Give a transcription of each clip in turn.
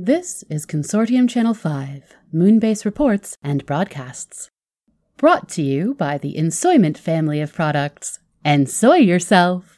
This is Consortium Channel 5, Moonbase Reports and Broadcasts. Brought to you by the Ensoyment family of products. Ensoy yourself!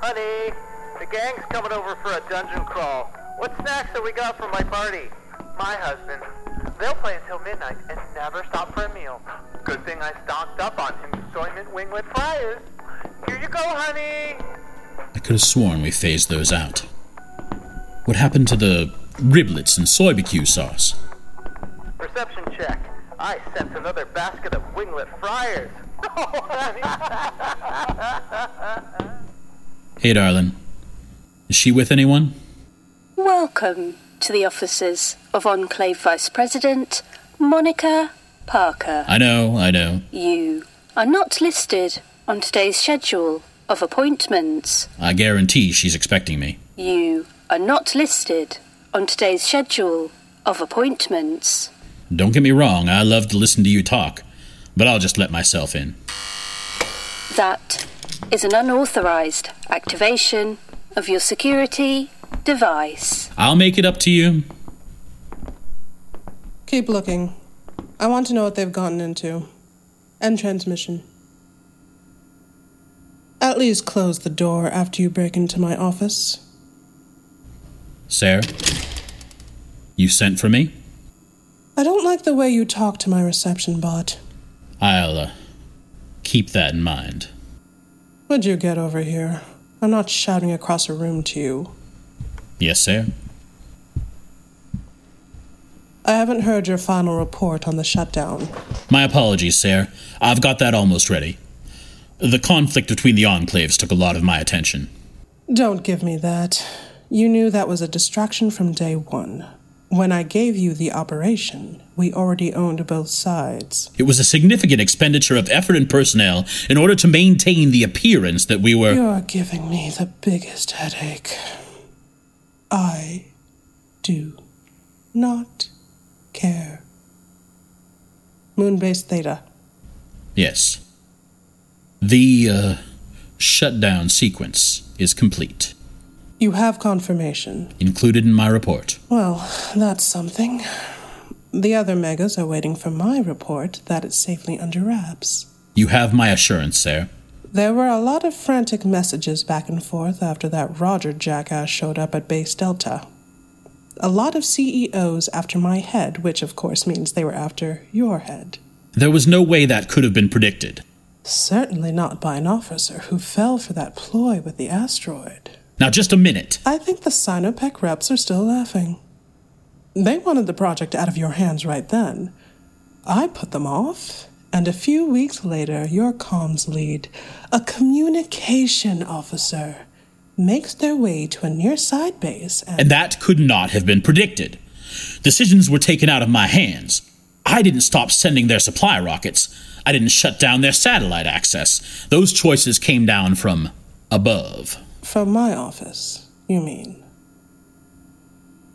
Honey, the gang's coming over for a dungeon crawl. What snacks have we got for my party? My husband. They'll play until midnight and never stop for a meal. Good thing I stocked up on ensoyment winglet fries. Here you go, honey. I could have sworn we phased those out. What happened to the riblets and soy BQ sauce? Reception check. I sense another basket of winglet fryers. Oh, Hey, darling. Is she with anyone? Welcome to the offices of Enclave Vice President Monica Parker. I know, I know. You are not listed on today's schedule of appointments. I guarantee she's expecting me. You are not listed on today's schedule of appointments. Don't get me wrong, I love to listen to you talk, but I'll just let myself in. That is an unauthorized activation of your security device. I'll make it up to you. Keep looking. I want to know what they've gotten into. End transmission. At least close the door after you break into my office. Sarah? You sent for me? I don't like the way you talk to my reception bot. I'll, uh, keep that in mind. Would you get over here? I'm not shouting across a room to you. Yes, sir. I haven't heard your final report on the shutdown. My apologies, sir. I've got that almost ready. The conflict between the enclaves took a lot of my attention. Don't give me that. You knew that was a distraction from day one. When I gave you the operation, we already owned both sides. It was a significant expenditure of effort and personnel in order to maintain the appearance that we were. You're giving me the biggest headache. I do not care. Moonbase Theta. Yes. The, uh, shutdown sequence is complete. You have confirmation. Included in my report. Well, that's something. The other megas are waiting for my report that it's safely under wraps. You have my assurance, sir. There were a lot of frantic messages back and forth after that Roger jackass showed up at Base Delta. A lot of CEOs after my head, which of course means they were after your head. There was no way that could have been predicted. Certainly not by an officer who fell for that ploy with the asteroid. Now, just a minute. I think the Sinopec reps are still laughing. They wanted the project out of your hands right then. I put them off, and a few weeks later, your comms lead, a communication officer, makes their way to a near side base and. And that could not have been predicted. Decisions were taken out of my hands. I didn't stop sending their supply rockets. I didn't shut down their satellite access. Those choices came down from above. From my office, you mean?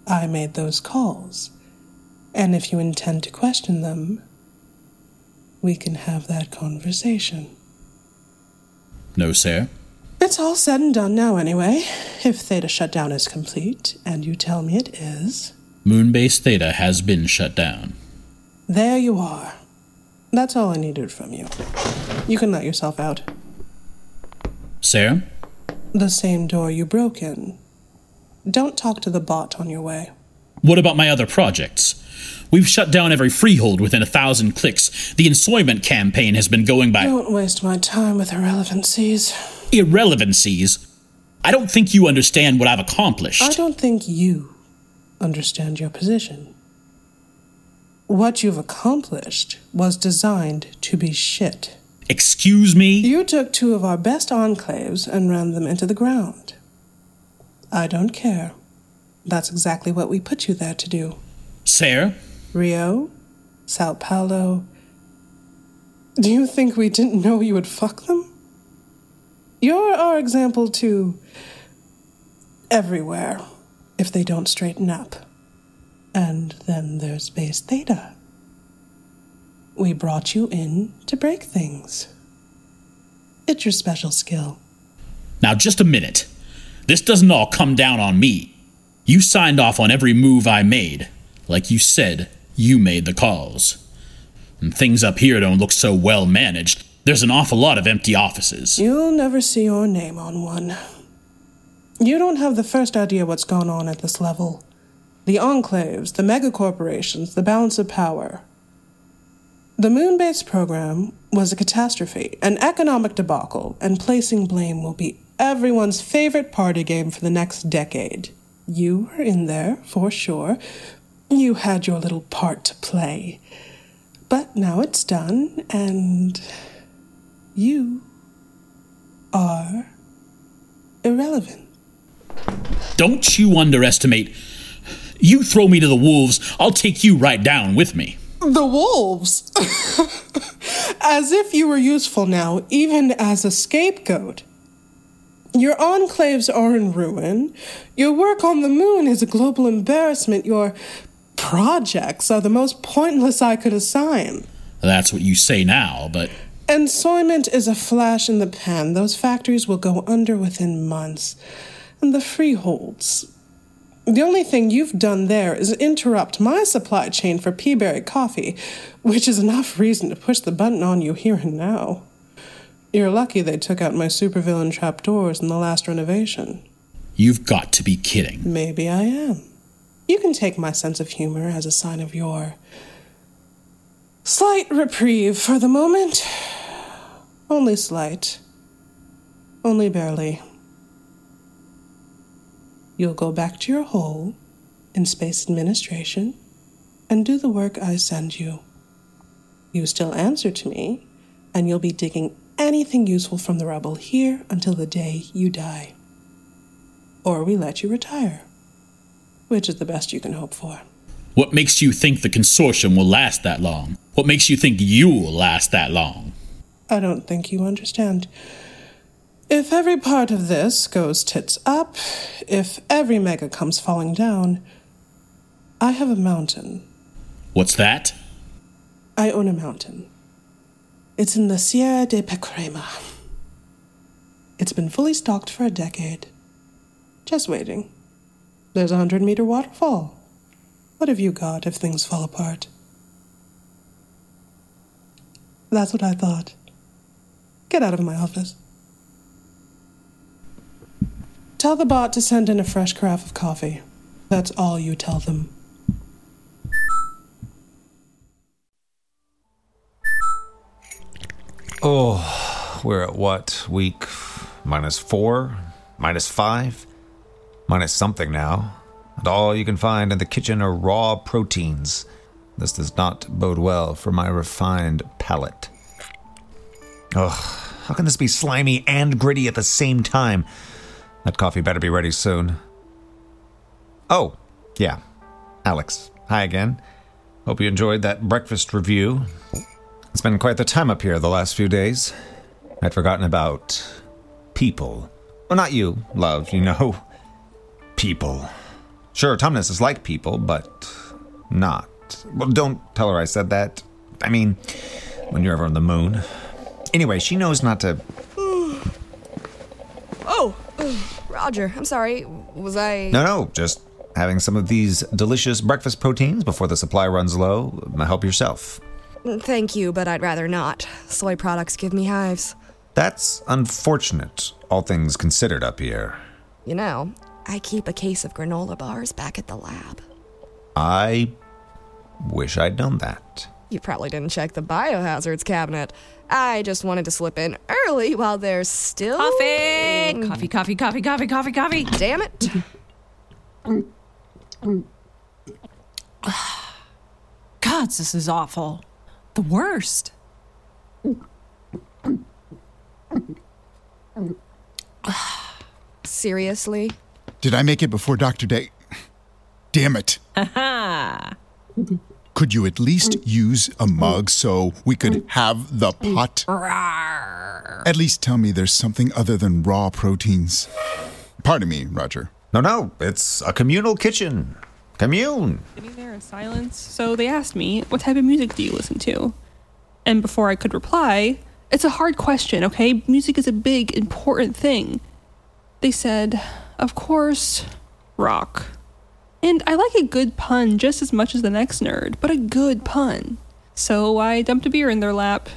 I made those calls. And if you intend to question them, we can have that conversation. No, sir. It's all said and done now, anyway. If Theta shutdown is complete, and you tell me it is, Moonbase Theta has been shut down. there you are. That's all I needed from you. You can let yourself out. Sir? The same door you broke in. Don't talk to the bot on your way. What about my other projects? We've shut down every freehold within a thousand clicks. The ensoyment campaign has been going by Don't waste my time with irrelevancies. irrelevancies. I don't think you understand what I've accomplished. I don't think you understand your position. What you've accomplished was designed to be shit. Excuse me? You took two of our best enclaves and ran them into the ground. I don't care. That's exactly what we put you there to do. Sir? Rio, Sao Paulo. Do you think we didn't know you would fuck them? You're our example to everywhere if they don't straighten up. And then there's base theta. We brought you in to break things. It's your special skill. Now, just a minute. This doesn't all come down on me. You signed off on every move I made. Like you said, you made the calls. And things up here don't look so well managed. There's an awful lot of empty offices. You'll never see your name on one. You don't have the first idea what's going on at this level. The enclaves, the megacorporations, the balance of power. The moon Moonbase program was a catastrophe, an economic debacle, and placing blame will be everyone's favorite party game for the next decade. You were in there, for sure. You had your little part to play. But now it's done, and you are irrelevant. Don't you underestimate. You throw me to the wolves, I'll take you right down with me. The wolves! as if you were useful now, even as a scapegoat. Your enclaves are in ruin. Your work on the moon is a global embarrassment. Your projects are the most pointless I could assign. That's what you say now, but. Ensoyment is a flash in the pan. Those factories will go under within months. And the freeholds. The only thing you've done there is interrupt my supply chain for Peaberry coffee, which is enough reason to push the button on you here and now. You're lucky they took out my supervillain trapdoors in the last renovation. You've got to be kidding. Maybe I am. You can take my sense of humor as a sign of your slight reprieve for the moment. Only slight. Only barely. You'll go back to your hole in space administration and do the work I send you. You still answer to me, and you'll be digging anything useful from the rubble here until the day you die. Or we let you retire, which is the best you can hope for. What makes you think the consortium will last that long? What makes you think you'll last that long? I don't think you understand. If every part of this goes tits up, if every mega comes falling down, I have a mountain. What's that? I own a mountain. It's in the Sierra de Pecrema. It's been fully stocked for a decade. Just waiting. There's a hundred meter waterfall. What have you got if things fall apart? That's what I thought. Get out of my office. Tell the bot to send in a fresh carafe of coffee. That's all you tell them. Oh, we're at what? Week minus four? Minus five? Minus something now. And all you can find in the kitchen are raw proteins. This does not bode well for my refined palate. Ugh, how can this be slimy and gritty at the same time? That coffee better be ready soon. Oh, yeah. Alex. Hi again. Hope you enjoyed that breakfast review. It's been quite the time up here the last few days. I'd forgotten about people. Well, not you, love, you know. People. Sure, Tumnus is like people, but not. Well, don't tell her I said that. I mean, when you're ever on the moon. Anyway, she knows not to. Oh, Roger, I'm sorry. Was I. No, no, just having some of these delicious breakfast proteins before the supply runs low. Uh, help yourself. Thank you, but I'd rather not. Soy products give me hives. That's unfortunate, all things considered up here. You know, I keep a case of granola bars back at the lab. I wish I'd known that. You probably didn't check the biohazards cabinet. I just wanted to slip in early while there's still. Coffee! Coffee, coffee, coffee, coffee, coffee, coffee. Damn it. Gods, this is awful the worst. Seriously? Did I make it before Dr. Day? Damn it. could you at least use a mug so we could have the pot? At least tell me there's something other than raw proteins. Pardon me, Roger. No, no, it's a communal kitchen. Commune. Sitting there in silence, so they asked me, What type of music do you listen to? And before I could reply, it's a hard question, okay? Music is a big, important thing. They said, Of course, rock. And I like a good pun just as much as the next nerd, but a good pun. So I dumped a beer in their lap.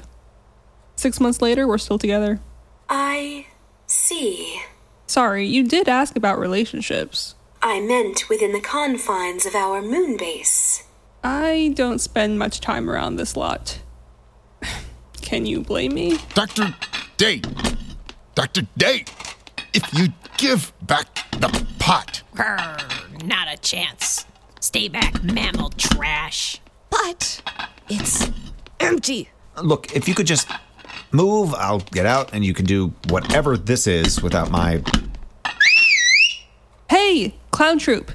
Six months later, we're still together. I see. Sorry, you did ask about relationships. I meant within the confines of our moon base. I don't spend much time around this lot. Can you blame me? Dr. Day! Dr. Day! If you give back the pot. Grr, not a chance. Stay back, mammal trash. But it's empty. Look, if you could just move, I'll get out and you can do whatever this is without my. Hey, clown troop.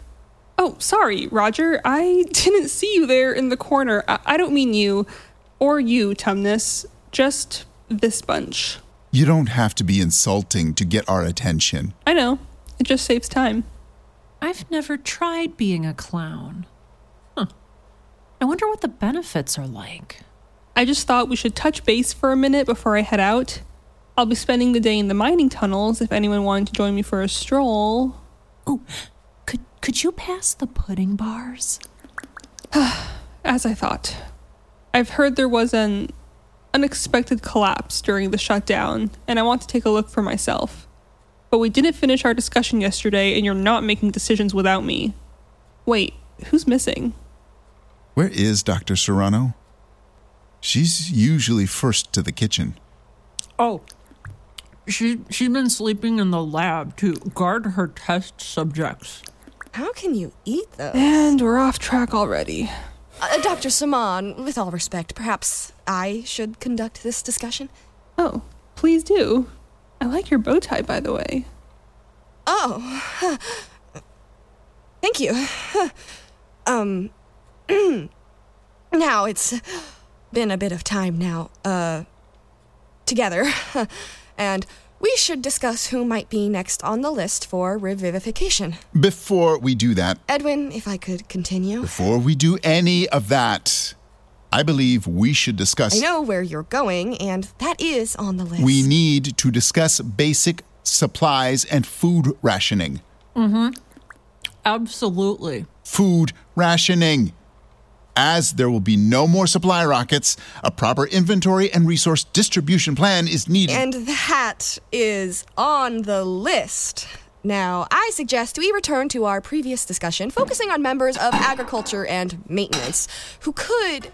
Oh, sorry, Roger. I didn't see you there in the corner. I, I don't mean you or you, Tumnus. Just this bunch. You don't have to be insulting to get our attention. I know. It just saves time. I've never tried being a clown. Huh. I wonder what the benefits are like. I just thought we should touch base for a minute before I head out. I'll be spending the day in the mining tunnels if anyone wanted to join me for a stroll. Oh, could could you pass the pudding bars? As I thought. I've heard there was an unexpected collapse during the shutdown, and I want to take a look for myself. But we didn't finish our discussion yesterday, and you're not making decisions without me. Wait, who's missing? Where is Dr. Serrano? She's usually first to the kitchen. Oh, she she's been sleeping in the lab to guard her test subjects. How can you eat those? And we're off track already. Uh, Dr. Saman, with all respect, perhaps I should conduct this discussion? Oh, please do. I like your bow tie, by the way. Oh. Thank you. Um. now, it's been a bit of time now, uh, together. and we should discuss who might be next on the list for revivification. Before we do that, Edwin, if I could continue. before we do any of that, I believe we should discuss. I know where you're going, and that is on the list. We need to discuss basic supplies and food rationing. Mm-hmm. Absolutely. Food rationing. As there will be no more supply rockets, a proper inventory and resource distribution plan is needed. And that is on the list. Now, I suggest we return to our previous discussion, focusing on members of agriculture and maintenance who could.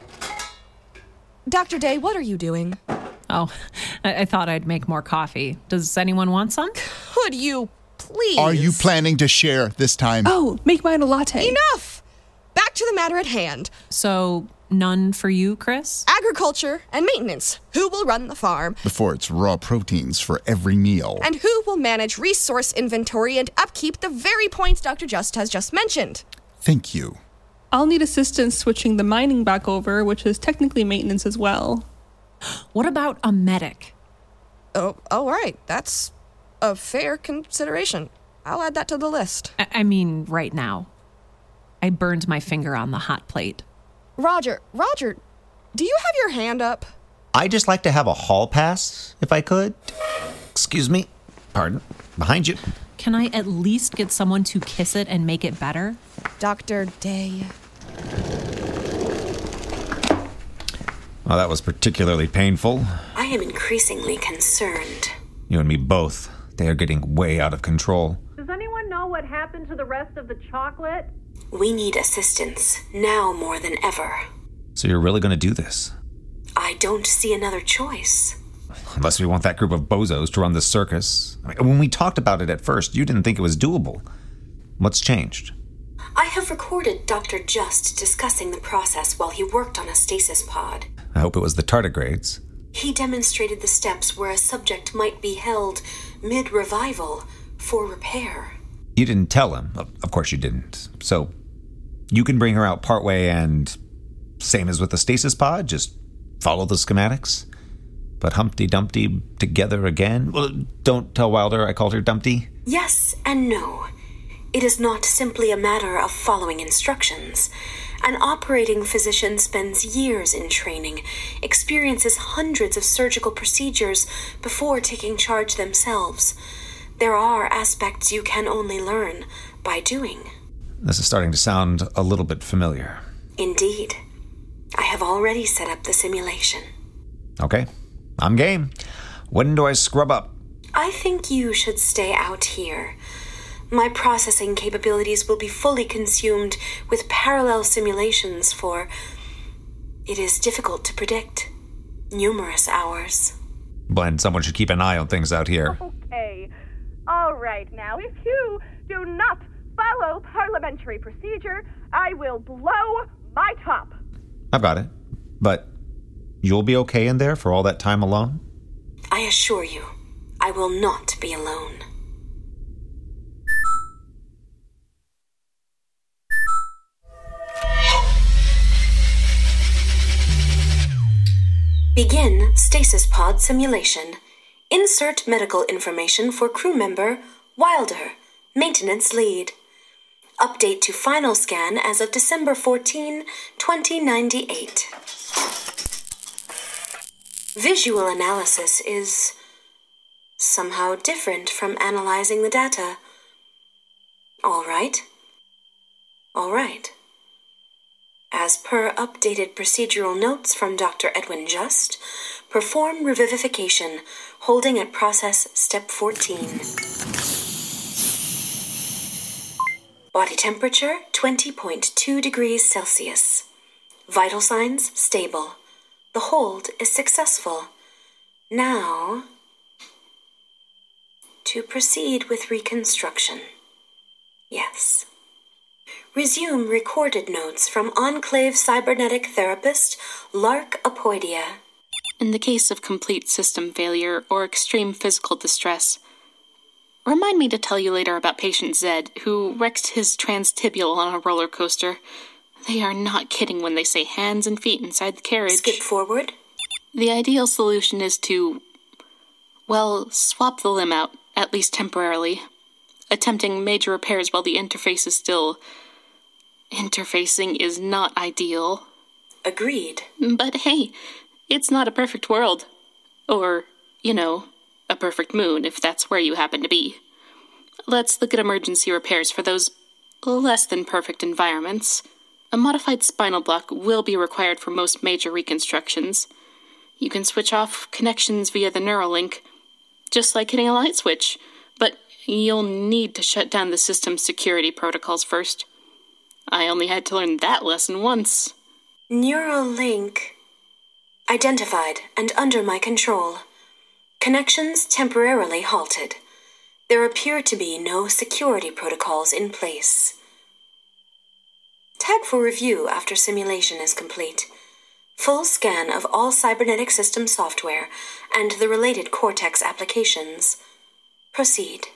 Dr. Day, what are you doing? Oh, I, I thought I'd make more coffee. Does anyone want some? Could you please? Are you planning to share this time? Oh, make mine a latte. Enough! Back to the matter at hand. So, none for you, Chris? Agriculture and maintenance. Who will run the farm? Before it's raw proteins for every meal. And who will manage resource inventory and upkeep, the very points Dr. Just has just mentioned? Thank you. I'll need assistance switching the mining back over, which is technically maintenance as well. What about a medic? Oh, all right. That's a fair consideration. I'll add that to the list. I, I mean, right now. I burned my finger on the hot plate. Roger, Roger, do you have your hand up? I'd just like to have a hall pass, if I could. Excuse me. Pardon. Behind you. Can I at least get someone to kiss it and make it better? Dr. Day. Well, that was particularly painful. I am increasingly concerned. You and me both. They are getting way out of control. Does anyone know what happened to the rest of the chocolate? We need assistance, now more than ever. So you're really going to do this? I don't see another choice. Unless we want that group of bozos to run the circus. I mean, when we talked about it at first, you didn't think it was doable. What's changed? I have recorded Dr. Just discussing the process while he worked on a stasis pod. I hope it was the tardigrades. He demonstrated the steps where a subject might be held mid revival for repair. You didn't tell him. Of course you didn't. So you can bring her out partway and same as with the stasis pod, just follow the schematics. But Humpty Dumpty together again? Well, don't tell Wilder I called her Dumpty. Yes and no. It is not simply a matter of following instructions. An operating physician spends years in training, experiences hundreds of surgical procedures before taking charge themselves. There are aspects you can only learn by doing. This is starting to sound a little bit familiar. Indeed. I have already set up the simulation. Okay, I'm game. When do I scrub up? I think you should stay out here. My processing capabilities will be fully consumed with parallel simulations for. It is difficult to predict. Numerous hours. Blend, someone should keep an eye on things out here. Okay. All right, now, if you do not follow parliamentary procedure, I will blow my top. I've got it. But you'll be okay in there for all that time alone? I assure you, I will not be alone. Begin stasis pod simulation. Insert medical information for crew member Wilder, maintenance lead. Update to final scan as of December 14, 2098. Visual analysis is somehow different from analyzing the data. All right. All right. As per updated procedural notes from Dr. Edwin Just, perform revivification, holding at process step 14. Body temperature 20.2 degrees Celsius. Vital signs stable. The hold is successful. Now, to proceed with reconstruction. Yes. Resume recorded notes from Enclave cybernetic therapist Lark Apoidia. In the case of complete system failure or extreme physical distress, remind me to tell you later about patient Zed, who wrecked his transtibial on a roller coaster. They are not kidding when they say hands and feet inside the carriage. Skip forward. The ideal solution is to, well, swap the limb out, at least temporarily, attempting major repairs while the interface is still. Interfacing is not ideal. Agreed. But hey, it's not a perfect world. Or, you know, a perfect moon if that's where you happen to be. Let's look at emergency repairs for those less than perfect environments. A modified spinal block will be required for most major reconstructions. You can switch off connections via the Neuralink, just like hitting a light switch, but you'll need to shut down the system's security protocols first. I only had to learn that lesson once. Neuralink. Identified and under my control. Connections temporarily halted. There appear to be no security protocols in place. Tag for review after simulation is complete. Full scan of all cybernetic system software and the related Cortex applications. Proceed.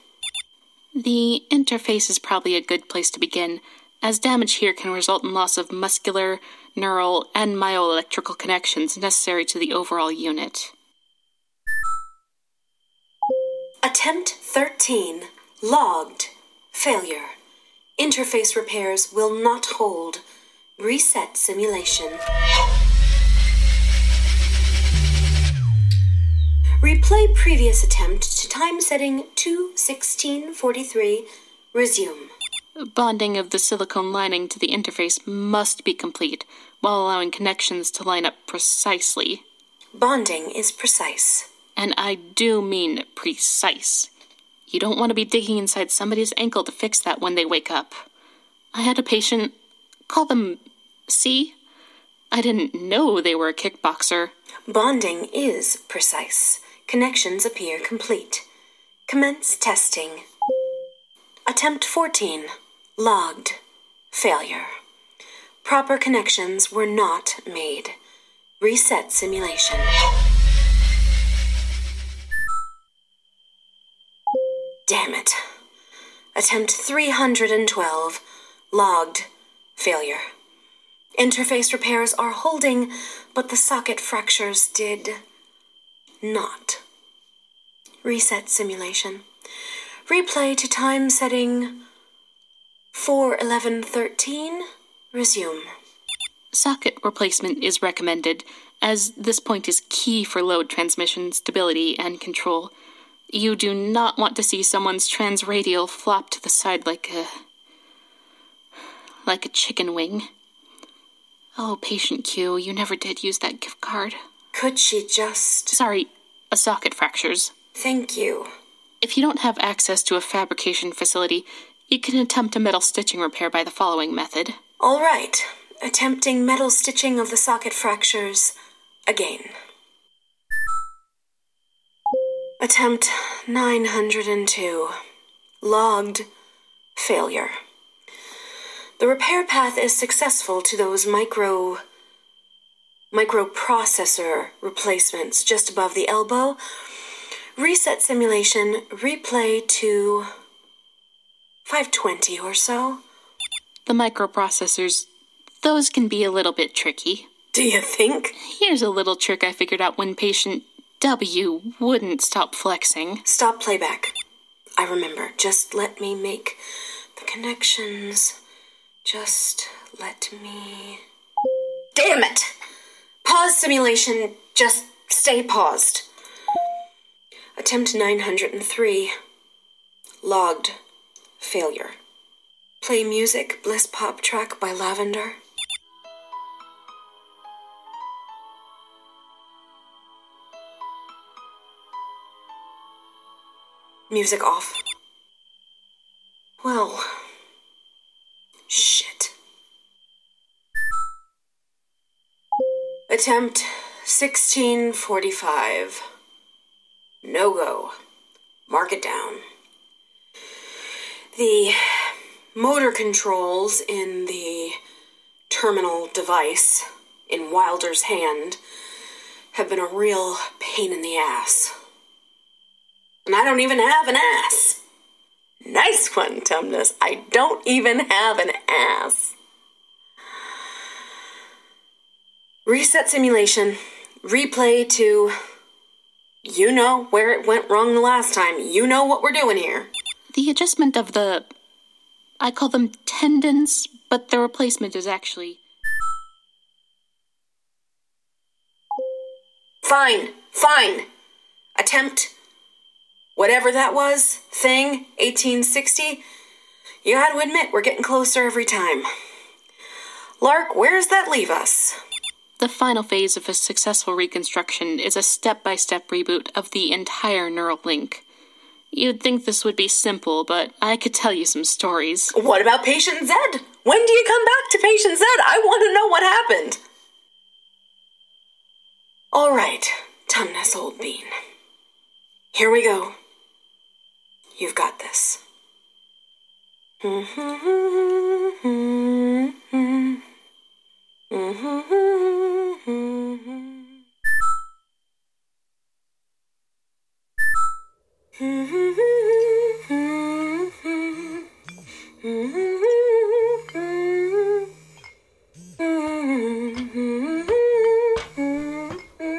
The interface is probably a good place to begin, as damage here can result in loss of muscular, neural, and myoelectrical connections necessary to the overall unit. Attempt 13. Logged. Failure. Interface repairs will not hold. Reset simulation. Replay previous attempt to time setting 21643. Resume. Bonding of the silicone lining to the interface must be complete while allowing connections to line up precisely. Bonding is precise. And I do mean precise. You don't want to be digging inside somebody's ankle to fix that when they wake up. I had a patient, call them C. I didn't know they were a kickboxer. Bonding is precise. Connections appear complete. Commence testing. Attempt 14. Logged. Failure. Proper connections were not made. Reset simulation. Damn it. Attempt 312. Logged. Failure. Interface repairs are holding, but the socket fractures did not. Reset simulation. Replay to time setting 41113. Resume. Socket replacement is recommended, as this point is key for load transmission stability and control. You do not want to see someone's transradial flop to the side like a. like a chicken wing. Oh, patient Q, you never did use that gift card. Could she just. Sorry, a socket fractures. Thank you. If you don't have access to a fabrication facility, you can attempt a metal stitching repair by the following method. All right. Attempting metal stitching of the socket fractures again. Attempt 902. Logged. Failure. The repair path is successful to those micro. microprocessor replacements just above the elbow. Reset simulation, replay to 520 or so. The microprocessors, those can be a little bit tricky. Do you think? Here's a little trick I figured out when patient W wouldn't stop flexing. Stop playback. I remember. Just let me make the connections. Just let me. Damn it! Pause simulation. Just stay paused. Attempt 903. Logged. Failure. Play music, Bliss Pop track by Lavender. Music off. Well. Shit. Attempt 1645. No go. Mark it down. The motor controls in the terminal device in Wilder's hand have been a real pain in the ass. And I don't even have an ass. Nice one, Tumnus. I don't even have an ass. Reset simulation. Replay to. You know where it went wrong the last time. You know what we're doing here. The adjustment of the. I call them tendons, but the replacement is actually. Fine, fine. Attempt. Whatever that was, thing, 1860. You had to admit, we're getting closer every time. Lark, where does that leave us? The final phase of a successful reconstruction is a step by step reboot of the entire neural link. You'd think this would be simple, but I could tell you some stories. What about Patient Z? When do you come back to Patient Z? I want to know what happened. All right, Tumnus Old Bean. Here we go. You've got this. Mm-hmm. Mm-hmm. Mm-hmm. We're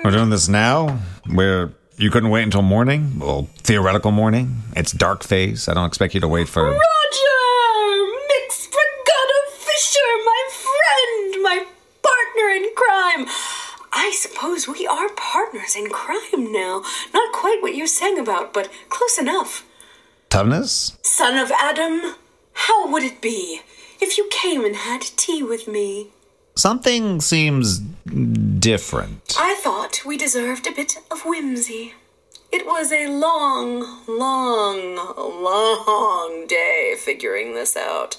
doing this now? Where you couldn't wait until morning? Well, theoretical morning? It's dark phase. I don't expect you to wait for. Roger! Mix Brigado Fisher, my friend, my partner in crime. I suppose we are partners in crime now. Not quite what you sang about, but close enough. Tumnus? Son of Adam, how would it be if you came and had tea with me? Something seems different. I thought we deserved a bit of whimsy. It was a long, long, long day figuring this out.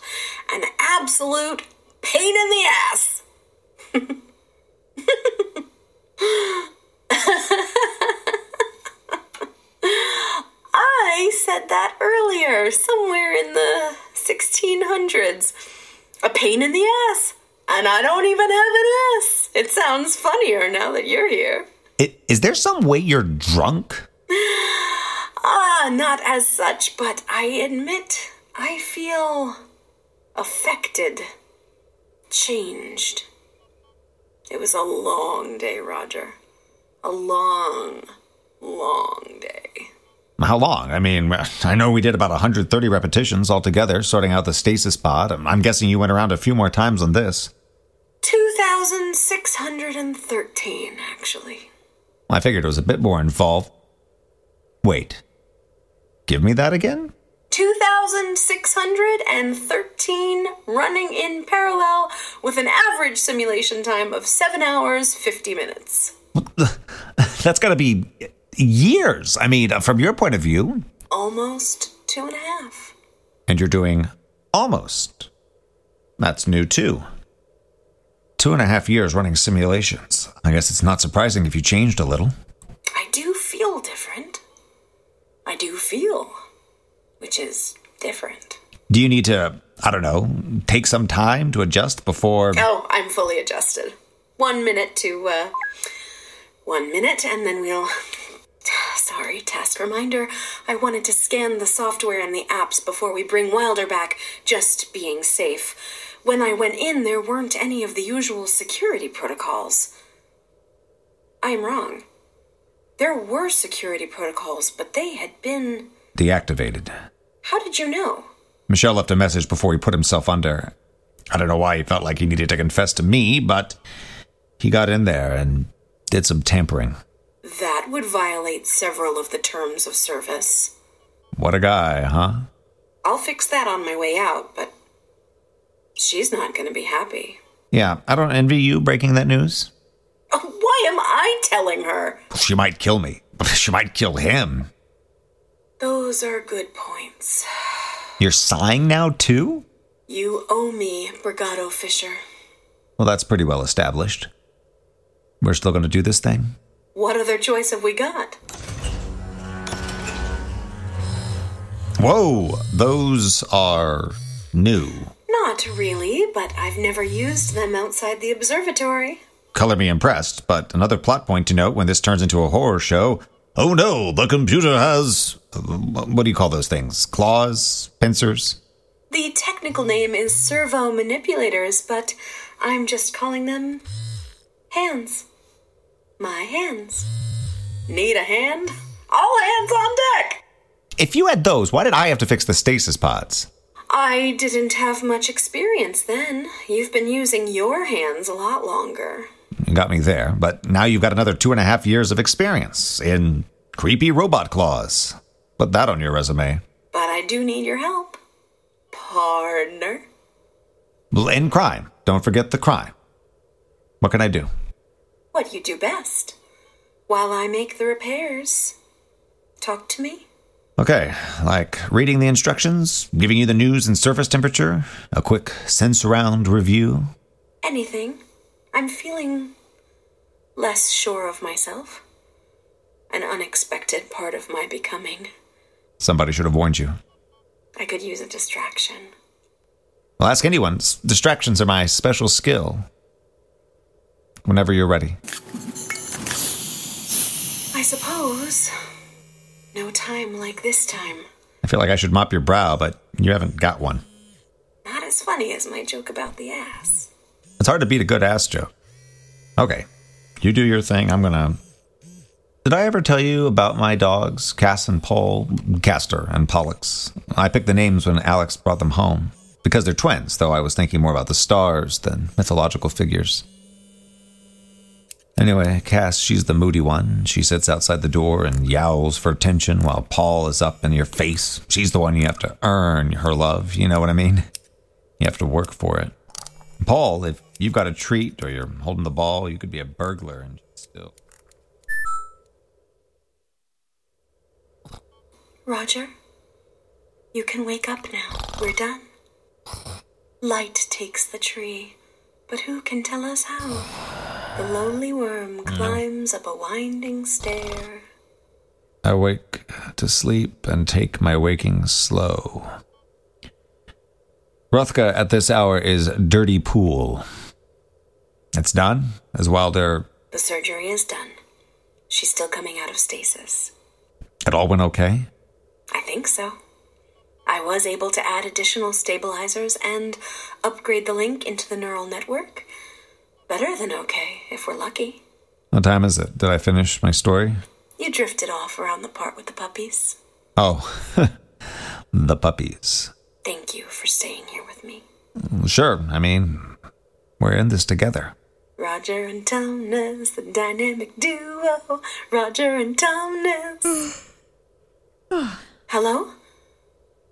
An absolute pain in the ass. I said that earlier, somewhere in the 1600s. A pain in the ass. And I don't even have an ass. It sounds funnier now that you're here. I- Is there some way you're drunk? Ah, not as such, but I admit I feel affected, changed. It was a long day, Roger. A long, long day. How long? I mean, I know we did about 130 repetitions altogether, sorting out the stasis pod. I'm guessing you went around a few more times on this. 2,613, actually. I figured it was a bit more involved. Wait. Give me that again? 2,613 running in parallel with an average simulation time of 7 hours, 50 minutes. That's gotta be years. I mean, from your point of view. Almost two and a half. And you're doing almost. That's new too. Two and a half years running simulations. I guess it's not surprising if you changed a little. I do feel different. I do feel, which is different. Do you need to, I don't know, take some time to adjust before. Oh, I'm fully adjusted. One minute to, uh, one minute, and then we'll. Sorry, task reminder. I wanted to scan the software and the apps before we bring Wilder back, just being safe. When I went in, there weren't any of the usual security protocols. I am wrong. There were security protocols, but they had been. Deactivated. How did you know? Michelle left a message before he put himself under. I don't know why he felt like he needed to confess to me, but he got in there and did some tampering. Would violate several of the terms of service. What a guy, huh? I'll fix that on my way out, but she's not going to be happy. Yeah, I don't envy you breaking that news. Why am I telling her? She might kill me. She might kill him. Those are good points. You're sighing now, too? You owe me, Brigado Fisher. Well, that's pretty well established. We're still going to do this thing? What other choice have we got? Whoa, those are new. Not really, but I've never used them outside the observatory. Color me impressed, but another plot point to note when this turns into a horror show. Oh no, the computer has. What do you call those things? Claws? Pincers? The technical name is servo manipulators, but I'm just calling them hands. My hands. Need a hand? All hands on deck! If you had those, why did I have to fix the stasis pods? I didn't have much experience then. You've been using your hands a lot longer. You got me there, but now you've got another two and a half years of experience in creepy robot claws. Put that on your resume. But I do need your help. Partner. In crime. Don't forget the crime. What can I do? What you do best. While I make the repairs. Talk to me. Okay, like reading the instructions, giving you the news and surface temperature, a quick sense around review. Anything. I'm feeling less sure of myself. An unexpected part of my becoming. Somebody should have warned you. I could use a distraction. Well, ask anyone. Distractions are my special skill. Whenever you're ready. I suppose. No time like this time. I feel like I should mop your brow, but you haven't got one. Not as funny as my joke about the ass. It's hard to beat a good ass joke. Okay, you do your thing. I'm gonna. Did I ever tell you about my dogs, Cass and Paul, Castor and Pollux? I picked the names when Alex brought them home. Because they're twins, though I was thinking more about the stars than mythological figures. Anyway, Cass, she's the moody one. She sits outside the door and yowls for attention while Paul is up in your face. She's the one you have to earn her love, you know what I mean? You have to work for it. Paul, if you've got a treat or you're holding the ball, you could be a burglar and still. Roger, you can wake up now. We're done. Light takes the tree, but who can tell us how? The lonely worm mm-hmm. climbs up a winding stair. I wake to sleep and take my waking slow. Roethke at this hour is Dirty Pool. It's done, as Wilder. The surgery is done. She's still coming out of stasis. It all went okay? I think so. I I was able to add additional stabilizers and upgrade the link into the neural network. Better than okay, if we're lucky. What time is it? Did I finish my story? You drifted off around the part with the puppies. Oh, the puppies. Thank you for staying here with me. Mm, sure, I mean, we're in this together. Roger and Thomas, the dynamic duo. Roger and Thomas. Hello?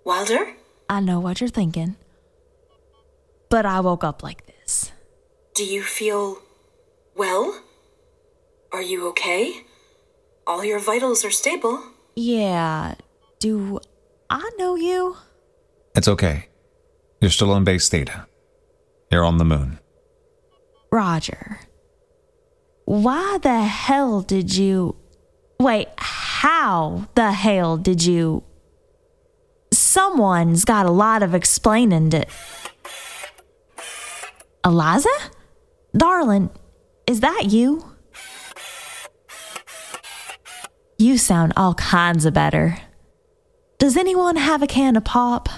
Wilder? I know what you're thinking. But I woke up like this. Do you feel well? Are you okay? All your vitals are stable. Yeah. Do I know you? It's okay. You're still on base theta. You're on the moon. Roger. Why the hell did you. Wait, how the hell did you. Someone's got a lot of explaining to. Eliza? Darling, is that you? You sound all kinds of better. Does anyone have a can of pop?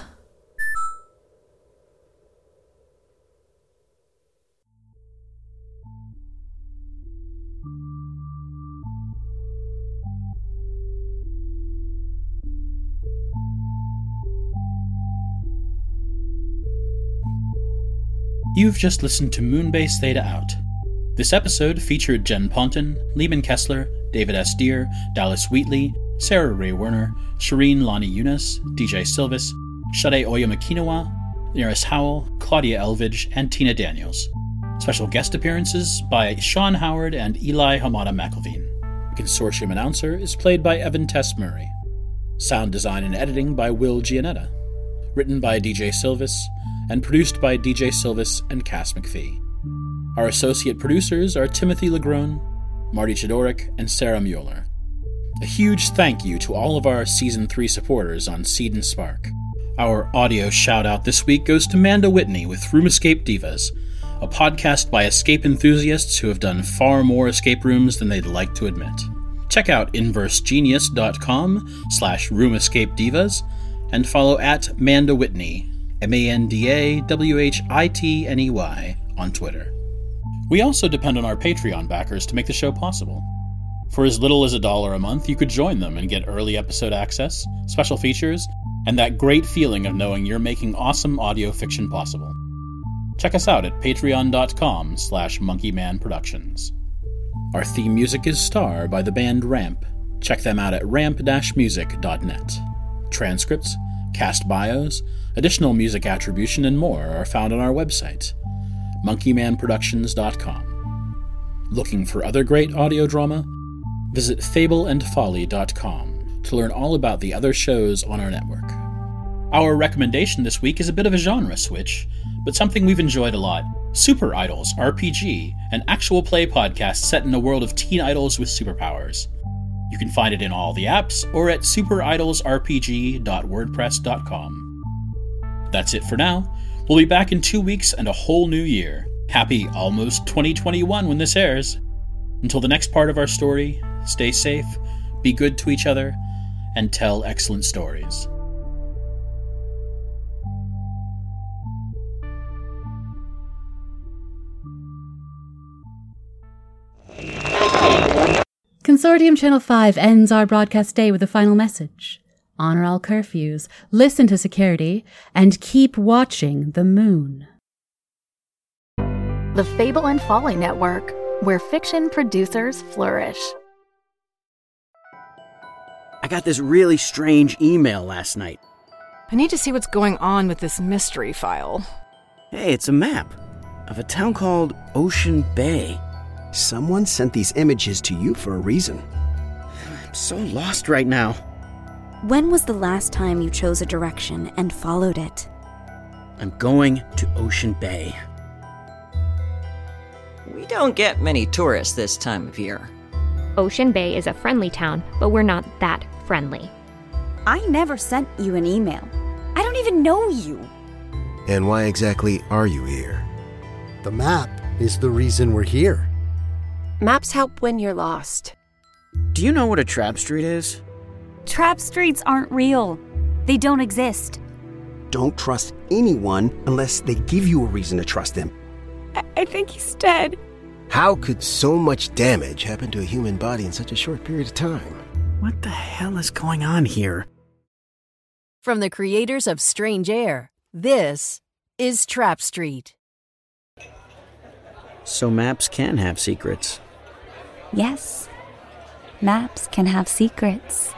You've just listened to Moonbase Theta Out. This episode featured Jen Ponton, Leeman Kessler, David S. Deer, Dallas Wheatley, Sarah Rhea Werner, Shireen Lonnie Eunice, DJ Sylvis, Shade Oyamakinawa, Neris Howell, Claudia Elvidge, and Tina Daniels. Special guest appearances by Sean Howard and Eli Hamada McElveen. The consortium announcer is played by Evan Tess Murray. Sound design and editing by Will Gianetta. Written by DJ Sylvis and produced by DJ Sylvis and Cass McPhee. Our associate producers are Timothy Legrone, Marty Chidoric, and Sarah Mueller. A huge thank you to all of our Season 3 supporters on Seed and Spark. Our audio shout out this week goes to Manda Whitney with Room Escape Divas, a podcast by escape enthusiasts who have done far more escape rooms than they'd like to admit. Check out inversegenius.com slash roomescapedivas and follow at Manda Whitney, M-A-N-D-A-W-H-I-T-N-E-Y, on Twitter. We also depend on our Patreon backers to make the show possible. For as little as a dollar a month, you could join them and get early episode access, special features, and that great feeling of knowing you're making awesome audio fiction possible. Check us out at patreon.com slash monkeymanproductions. Our theme music is Star by the band Ramp. Check them out at ramp-music.net. Transcripts, cast bios, additional music attribution, and more are found on our website, monkeymanproductions.com. Looking for other great audio drama? Visit fableandfolly.com to learn all about the other shows on our network. Our recommendation this week is a bit of a genre switch, but something we've enjoyed a lot Super Idols RPG, an actual play podcast set in a world of teen idols with superpowers. You can find it in all the apps or at superidolsrpg.wordpress.com. That's it for now. We'll be back in two weeks and a whole new year. Happy almost 2021 when this airs. Until the next part of our story, stay safe, be good to each other, and tell excellent stories. Consortium Channel 5 ends our broadcast day with a final message. Honor all curfews, listen to security, and keep watching the moon. The Fable and Folly Network, where fiction producers flourish. I got this really strange email last night. I need to see what's going on with this mystery file. Hey, it's a map of a town called Ocean Bay. Someone sent these images to you for a reason. I'm so lost right now. When was the last time you chose a direction and followed it? I'm going to Ocean Bay. We don't get many tourists this time of year. Ocean Bay is a friendly town, but we're not that friendly. I never sent you an email. I don't even know you. And why exactly are you here? The map is the reason we're here. Maps help when you're lost. Do you know what a trap street is? Trap streets aren't real. They don't exist. don't trust anyone unless they give you a reason to trust them. I, I think he's dead. How could so much damage happen to a human body in such a short period of time? What the hell is going on here? From the creators of Strange Air, this is Trap Street. So maps can have secrets. Yes. Maps can have secrets.